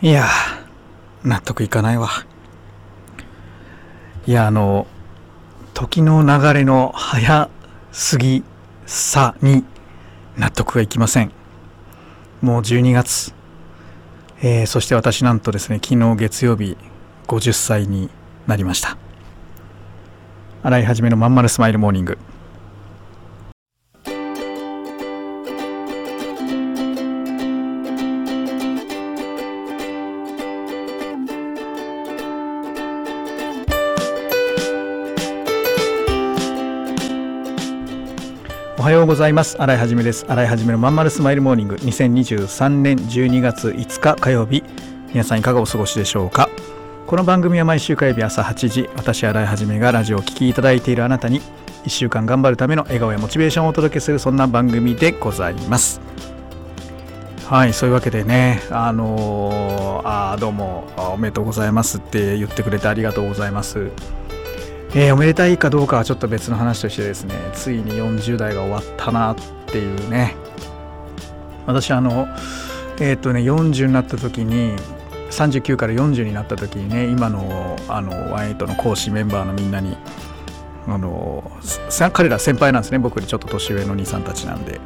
いや納得いかないわ。いやあの時の流れの早すぎさに納得がいきません。もう12月、えー、そして私なんとですね昨日月曜日50歳になりました。洗い始めのまんまるスマイルモーニング。はようございます。新井はじめです。新井はじめのまんまるスマイルモーニング。2023年12月5日火曜日。皆さんいかがお過ごしでしょうか？この番組は毎週火曜日朝8時。私新井はじめがラジオを聴きいただいているあなたに1週間頑張るための笑顔やモチベーションをお届けするそんな番組でございます。はいそういうわけでねあのー、あどうもおめでとうございますって言ってくれてありがとうございます。えー、おめでたいかどうかはちょっと別の話としてですねついに40代が終わったなっていうね。私あのえっ、ー、とね40になった時に39から40になった時にね今のあのワイトの講師メンバーのみんなにあの彼ら先輩なんですね。僕よりちょっと年上の兄さんたちなんで。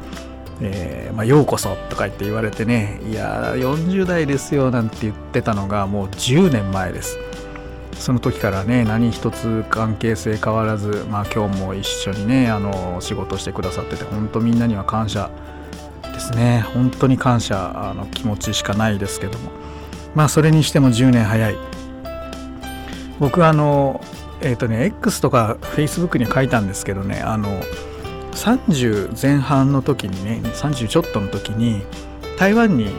えーまあ、ようこそとか言って言われてねいや40代ですよなんて言ってたのがもう10年前です。その時からね何一つ関係性変わらず、まあ、今日も一緒にねあの仕事してくださってて本当みんなには感謝ですね。本当に感謝あの気持ちしかないですけども。まあそれにしても10年早い。僕はあのえっ、ー、とね X とか Facebook に書いたんですけどねあの30前半の時にね30ちょっとの時に台湾に行っ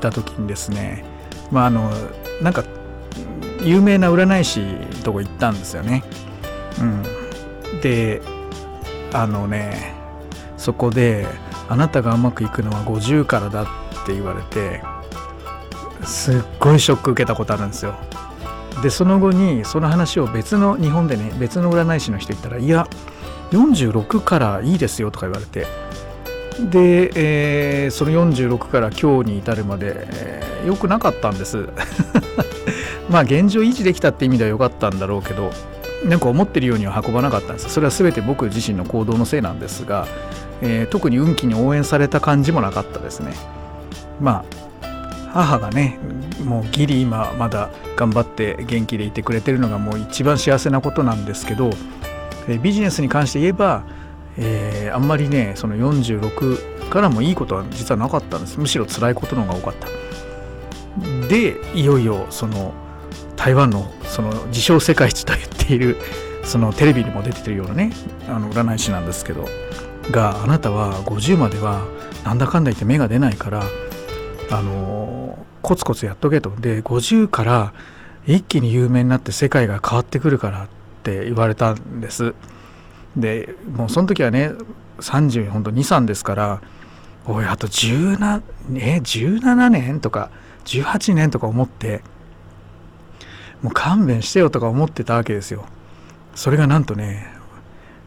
た時にですねまああのなんか有名な占い師とこ行ったんですよね。うん、であのねそこで「あなたがうまくいくのは50からだ」って言われてすっごいショック受けたことあるんですよ。でその後にその話を別の日本でね別の占い師の人言ったら「いや46からいいですよ」とか言われてで、えー、その46から今日に至るまで、えー、よくなかったんですまあ現状維持できたって意味では良かったんだろうけどなんか思ってるようには運ばなかったんですそれは全て僕自身の行動のせいなんですが、えー、特に運気に応援された感じもなかったですね。まあ母がねもうギリ今まだ頑張って元気でいてくれてるのがもう一番幸せなことなんですけど、えー、ビジネスに関して言えば、えー、あんまりねその46からもいいことは実はなかったんです。むしろ辛いことの方が多かった。でいよいよその台湾のその自称世界一と言っている そのテレビにも出てるようなねあの占い師なんですけどがあなたは50まではなんだかんだ言って芽が出ないからあのコツコツやっとけと。で50から一気に有名になって世界が変わってくるからって言われたんです。でもうその時はね30ほんと23ですからおいあと17え17年とか18年とか思ってもう勘弁してよとか思ってたわけですよ。それがなんとね、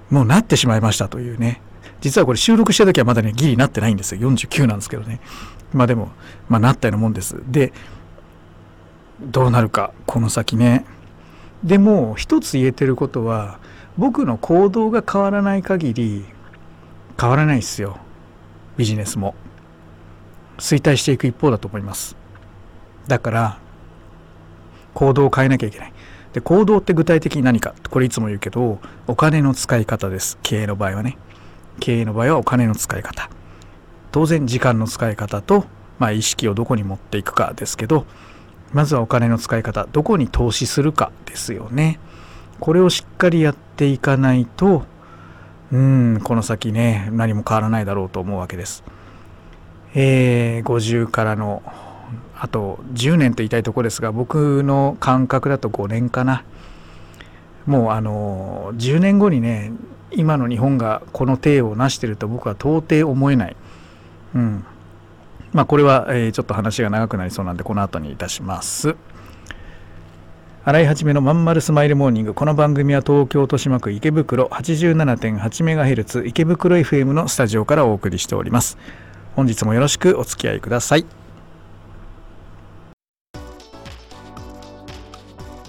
もうなってしまいましたというね。実はこれ収録した時はまだね、ギリなってないんですよ。49なんですけどね。まあでも、まあなったようなもんです。で、どうなるか、この先ね。でも、一つ言えてることは、僕の行動が変わらない限り、変わらないですよ。ビジネスも。衰退していく一方だと思います。だから、行動を変えなきゃいけない。で行動って具体的に何か。これいつも言うけどお金の使い方です。経営の場合はね。経営の場合はお金の使い方。当然時間の使い方と、まあ、意識をどこに持っていくかですけどまずはお金の使い方。どこに投資するかですよね。これをしっかりやっていかないとうんこの先ね何も変わらないだろうと思うわけです。えー、50からのあと10年と言いたいとこですが僕の感覚だと5年かな。もうあの10年後にね今の日本がこの体を成してると僕は到底思えない、うん、まあこれは、え、ちょっと話が長くなりそうなんでこの後にいたします。洗い始めのまんまるスマイルモーニング。この番組は東京豊島区池袋 87.8MHz 池袋 FM のスタジオからお送りしております。本日もよろしくお付き合いください。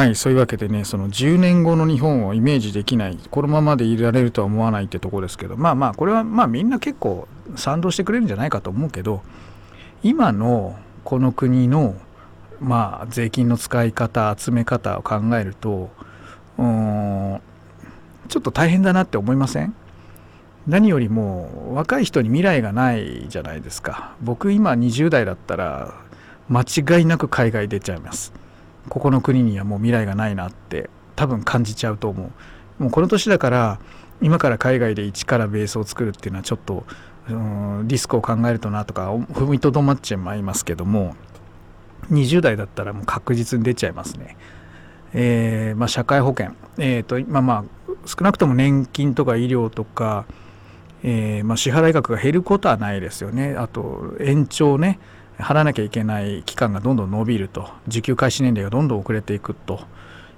はいそういうわけでねその10年後の日本をイメージできないこのままでいられるとは思わないってとこですけどまあまあこれはまあみんな結構賛同してくれるんじゃないかと思うけど今のこの国のまあ税金の使い方集め方を考えるとうんちょっと大変だなって思いません？何よりも若い人に未来がないじゃないですか。僕今20代だったら間違いなく海外出ちゃいます。ここの国にはもう未来がないなって多分感じちゃうと思うもうこの年だから今から海外で一からベースを作るっていうのはちょっとうんリスクを考えるとなとか踏みとどまっちゃいますけども20代だったらもう確実に出ちゃいますね。えーまあ、社会保険、えーとまあまあ、少なくとも年金とか医療とか、えーまあ、支払い額が減ることはないですよね。あと延長ね払わなきゃいけない期間がどんどん伸びると。受給開始年齢がどんどん遅れていくと。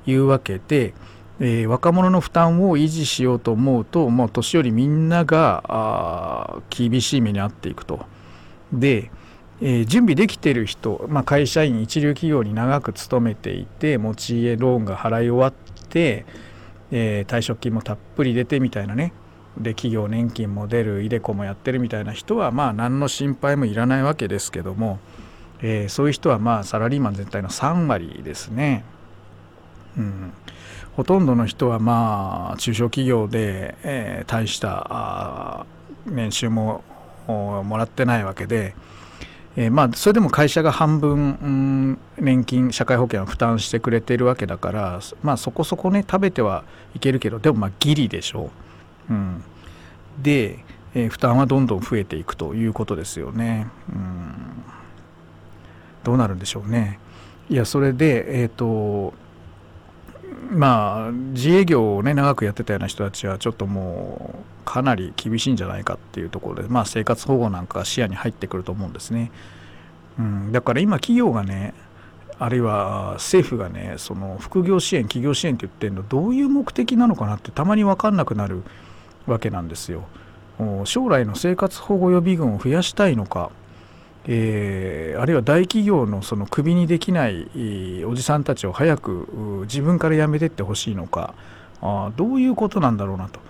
いうわけで、えー、若者の負担を維持しようと思うともう年寄りみんなが厳しい目に遭っていくと。で、えー、準備できてる人、まあ、会社員一流企業に長く勤めていて持ち家ローンが払い終わって、えー、退職金もたっぷり出てみたいなね。で企業年金も出るイデコもやってるみたいな人はまあ何の心配もいらないわけですけども、えー、そういう人はまあサラリーマン全体の3割ですね。うん、ほとんどの人はまあ中小企業で、えー、大した年収ももらってないわけで、えー、まあそれでも会社が半分、うん、年金社会保険を負担してくれてるわけだからまあそこそこね食べてはいけるけどでもまあギリでしょう。うん、で、えー、負担はどんどん増えていくということですよね。うん、どうなるんでしょうね。いやそれでえっ、ー、とまあ自営業をね長くやってたような人たちはちょっともうかなり厳しいんじゃないかっていうところで、まあ、生活保護なんかが視野に入ってくると思うんですね。うん、だから今企業がねあるいは政府がねその副業支援企業支援って言ってるのどういう目的なのかなってたまに分かんなくなるわけなんですよ。将来の生活保護予備軍を増やしたいのか、えー、あるいは大企業のそのクビにできないおじさんたちを早く自分から辞めてってほしいのかあどういうことなんだろうなと、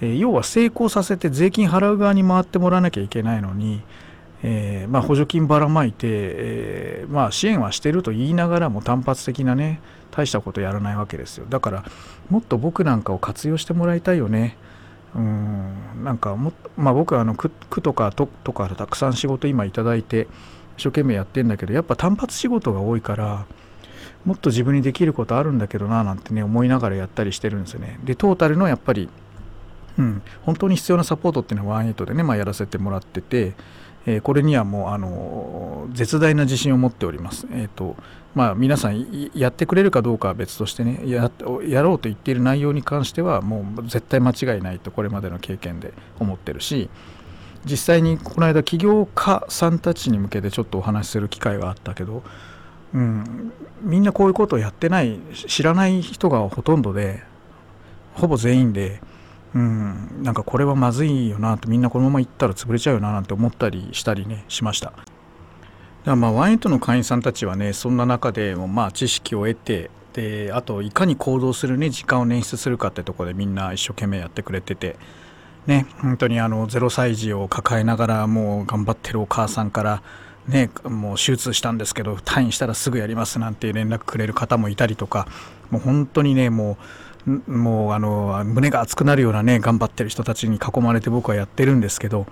えー、要は成功させて税金払う側に回ってもらわなきゃいけないのに、えー、まあ、補助金ばらまいて、えまあ、支援はしてると言いながらも単発的なね大したことやらないわけですよだからもっと僕なんかを活用してもらいたいよね。うんなんかも、まあ、僕はあの区とか都とかたくさん仕事今頂いて一生懸命やってんだけどやっぱ単発仕事が多いからもっと自分にできることあるんだけどななんてね思いながらやったりしてるんですよね。でトータルのやっぱり、うん、本当に必要なサポートっていうのは18でね、まあ、やらせてもらってて、えー、これにはもうあの絶大な自信を持っております。えーとまあ、皆さんやってくれるかどうかは別としてねややろうと言っている内容に関してはもう絶対間違いないとこれまでの経験で思ってるし実際にこの間起業家さんたちに向けてちょっとお話しする機会があったけど、うん、みんなこういうことをやってない知らない人がほとんどでほぼ全員で、うん、なんかこれはまずいよなとみんなこのまま行ったら潰れちゃうよななんて思ったりしたりねしました。だまあワンエイトの会員さんたちはねそんな中でもまあ知識を得てであといかに行動するね時間を捻出するかってとこでみんな一生懸命やってくれててね本当にあの0歳児を抱えながらもう頑張ってるお母さんからね、もう手術したんですけど退院したらすぐやりますなんて連絡くれる方もいたりとかもう本当にねもうもうあの胸が熱くなるようなね頑張ってる人たちに囲まれて僕はやってるんですけど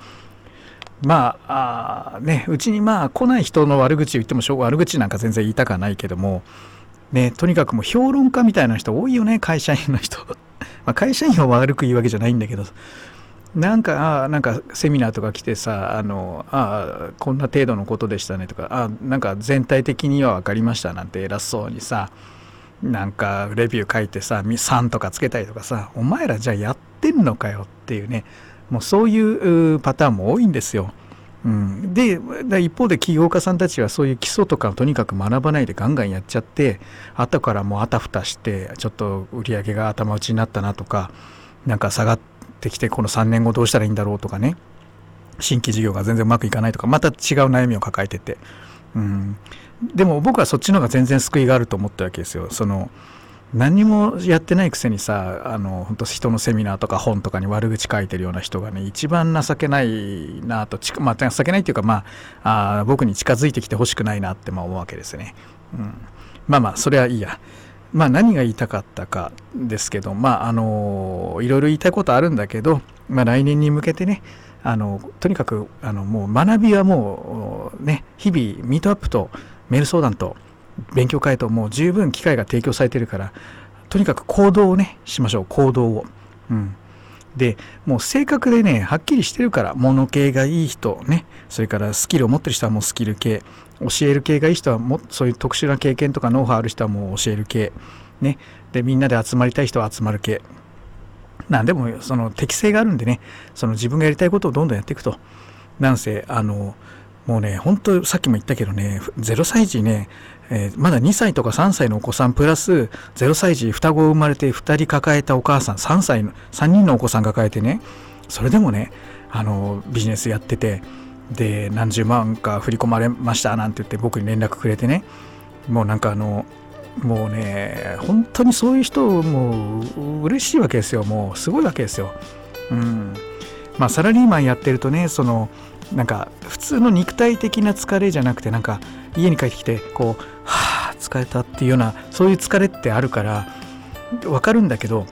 まああねうちにまあ来ない人の悪口言っても悪口なんか全然言いたくはないけどもねとにかくもう評論家みたいな人多いよね会社員の人。ま会社員を悪く言うわけじゃないんだけど。なんか、あなんかセミナーとか来てさ、あの、あこんな程度のことでしたねとか、あなんか全体的には分かりましたなんて偉そうにさ、なんかレビュー書いてさ、3とかつけたりとかさ、お前らじゃあやってんのかよっていうね、もうそういうパターンも多いんですよ。うん、で一方で起業家さんたちはそういう基礎とかをとにかく学ばないでガンガンやっちゃって後からもうあたふたしてちょっと売り上げが頭打ちになったなとかなんか下がってきてこの3年後どうしたらいいんだろうとかね。新規事業が全然うまくいかないとかまた違う悩みを抱えてて、うん、でも僕はそっちの方が全然救いがあると思ったわけですよ。その何もやってないくせにさあの本当人のセミナーとか本とかに悪口書いてるような人がね一番情けないなとまあ、情けないっていうかまああ僕に近づいてきてほしくないなってまあ思うわけですね、うん、まあまあそれはいいや。まあ、何が言いたかったかですけど、まあ、あのいろいろ言いたいことあるんだけど、まあ、来年に向けてねあのとにかくあのもう学びはもうね日々ミートアップとメール相談と勉強会ともう十分機会が提供されてるからとにかく行動をねしましょう。行動を。うん。でもう性格でねはっきりしてるから物系がいい人ねそれからスキルを持ってる人はもうスキル系。教える系がいい人はもそういう特殊な経験とかノウハウある人はもう教える系。ね。でみんなで集まりたい人は集まる系。なんでもその適性があるんでねその自分がやりたいことをどんどんやっていくと。なんせあのもうね本当さっきも言ったけどね0歳児ねえー、まだ2歳とか3歳のお子さんプラス0歳児双子生まれて2人抱えたお母さん3歳の3人のお子さん抱えてねそれでもねあのビジネスやっててで何十万か振り込まれましたなんて言って僕に連絡くれてねもうなんかあのもうね本当にそういう人もう嬉しいわけですよ。もうすごいわけですよ。うん。まあサラリーマンやってるとねそのなんか普通の肉体的な疲れじゃなくてなんか家に帰ってきてこうはあ疲れたっていうようなそういう疲れってあるから分かるんだけど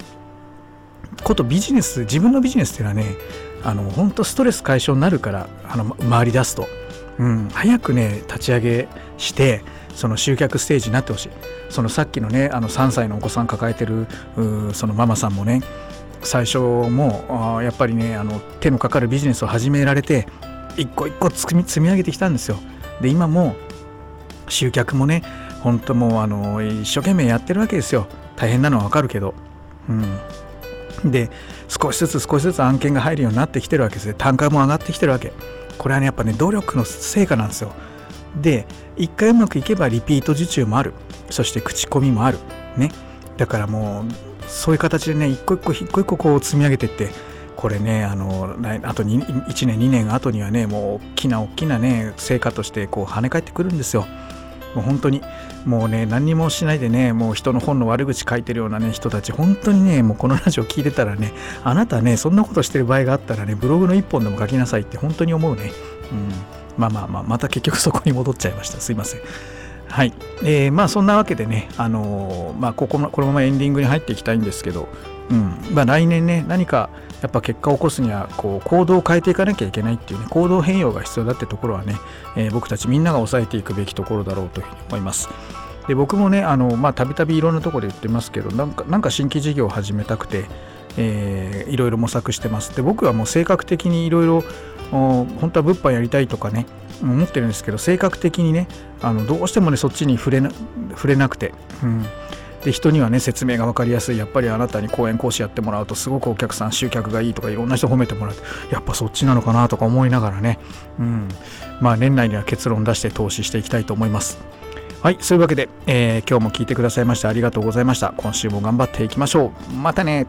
ことビジネス自分のビジネスっていうのはねあの本当ストレス解消になるからあの回り出すと、うん、早くね立ち上げしてその集客ステージになってほしい。そのさっきのねあの3歳のお子さん抱えてるそのママさんもね最初もやっぱりねあの手のかかるビジネスを始められて一個一個積み積み上げてきたんですよ。で今も集客もね本当もうあの一生懸命やってるわけですよ。大変なのはわかるけど。うん。で少しずつ少しずつ案件が入るようになってきてるわけですね単価も上がってきてるわけ。これはねやっぱね努力の成果なんですよ。で一回うまくいけばリピート受注もある。そして口コミもある。ね。だからもうそういう形でね一個一個一個一個こう積み上げてってこれねあのあと1年2年後にはねもう大きな大きなね成果としてこう跳ね返ってくるんですよ。もう本当にもうね何にもしないでねもう人の本の悪口書いてるようなね人たち本当にねもうこのラジオ聞いてたらねあなたねそんなことしてる場合があったらねブログの一本でも書きなさいって本当に思うね。うん、まあまあまあまた結局そこに戻っちゃいましたすいません。はい、えー、まあそんなわけでね、あのー、まあ、こここのままエンディングに入っていきたいんですけど、うんまあ、来年ね何かやっぱ結果を起こすにはこう行動を変えていかなきゃいけないっていうね行動変容が必要だってところはね、えー、僕たちみんなが抑えていくべきところだろうというふうに思います。で僕もねあのまあたびたびいろんなところで言ってますけどなんかなんか新規事業を始めたくて、えー、いろいろ模索してますで僕はもう性格的にいろいろ本当は物販やりたいとかね思ってるんですけど性格的にねあのどうしてもねそっちに触れな触れなくて、うん、で人にはね説明が分かりやすいやっぱりあなたに講演講師やってもらうとすごくお客さん集客がいいとかいろんな人褒めてもらうやっぱそっちなのかなとか思いながらね、うん、まあ年内には結論出して投資していきたいと思います。はい、そういうわけで、えー、今日も聞いてくださいましてありがとうございました。今週も頑張っていきましょう。またね。